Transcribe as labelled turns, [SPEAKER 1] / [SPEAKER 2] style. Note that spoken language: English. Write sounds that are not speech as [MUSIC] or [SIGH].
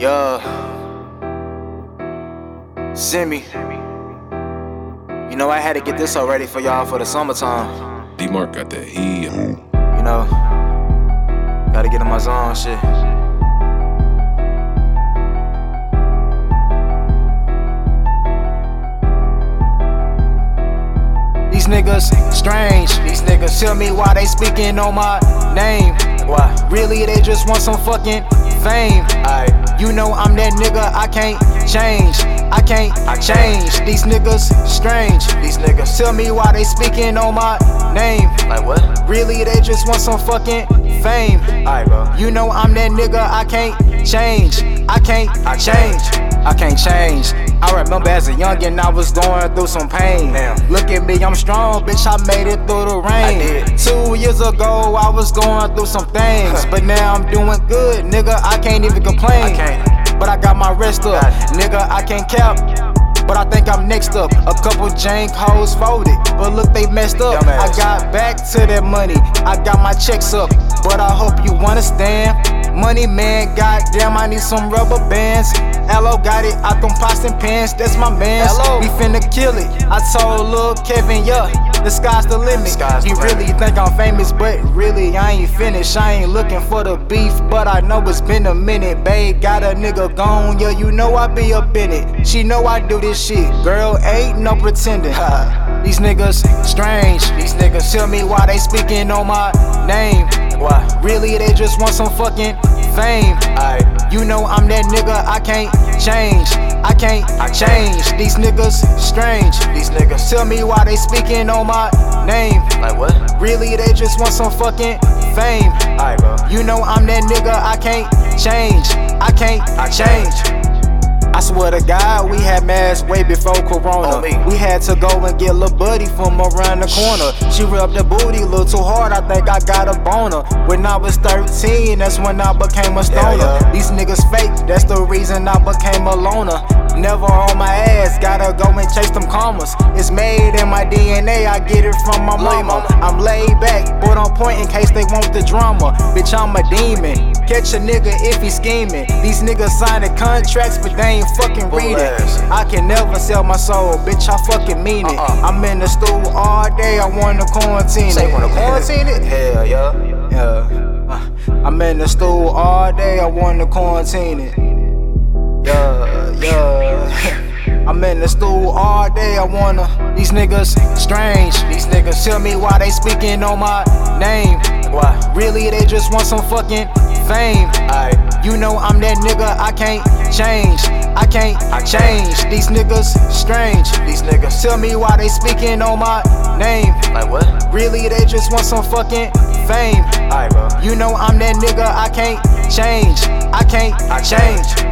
[SPEAKER 1] Yeah. Simi. You know, I had to get this already for y'all for the summertime.
[SPEAKER 2] D Mark got that heat.
[SPEAKER 1] You know, gotta get in my zone, shit. These niggas strange. These niggas tell me why they speaking on my name. Why? Really, they just want some fucking fame. I, you know I'm that nigga. I can't change. I can't I change. These niggas strange. These niggas tell me why they speaking on my name. Like what? Really, they just want some fucking fame. Alright, bro. You know I'm that nigga. I can't change. I can't I change. I can't change. I remember as a youngin', I was going through some pain. Damn. Look at me, I'm strong, bitch. I made it through the rain. Two years ago, I was going through some things, but now I'm doing good, nigga. I can't even complain. I. But I got my wrist up, nigga. I can't cap. But I think I'm next up. A couple jank hoes folded, but look, they messed up. I got back to that money, I got my checks up. But I hope you understand. Money man, goddamn, I need some rubber bands. Hello, got it out them pots and pans, that's my man. We finna kill it. I told Lil Kevin, yeah, the sky's the limit. he really think I'm famous, but really I ain't finished. I ain't looking for the beef, but I know it's been a minute. Babe, got a nigga gone, yeah, you know I be up in it. She know I do this shit, girl, ain't no pretending. [LAUGHS] [LAUGHS] These niggas strange. These niggas tell me why they speaking on my name. Why? Really, they just want some fucking fame. I, you know I'm that nigga. I can't change. I can't I change. These niggas strange. These niggas tell me why they speaking on my name. Like what? Really, they just want some fucking fame. Alright, bro. You know I'm that nigga. I can't change. I can't I change. I swear to God, we had masks way before Corona. We had to go and get Lil Buddy from around the corner. She rubbed the booty a little too hard, I think I got a boner. When I was 13, that's when I became a stoner. Yeah, yeah. These niggas fake, that's the reason I became a loner. Never on my ass, gotta go and chase them commas. It's made in my DNA, I get it from my mama. I'm laid back, but on point in case they want the drama. Bitch, I'm a demon. Catch a nigga if he scheming. These niggas signing contracts, but they ain't fucking reading. I can never sell my soul, bitch, I fucking mean it. Uh-uh. I'm in the stool all day, I wanna quarantine
[SPEAKER 3] wanna quarantine it?
[SPEAKER 1] Hell yeah. Yeah. Uh, I'm in the stool all day, I wanna quarantine it. Yeah, yeah. [LAUGHS] I'm in the stool all day, I wanna. These niggas strange. These niggas tell me why they speaking on my name. Why? Really, they just want some fucking fame. I, you know I'm that nigga, I can't change. I can't I change. These niggas strange. These niggas tell me why they speaking on my name.
[SPEAKER 3] Like what?
[SPEAKER 1] Really, they just want some fucking fame.
[SPEAKER 3] Bro.
[SPEAKER 1] You know I'm that nigga, I can't change. I can't I change.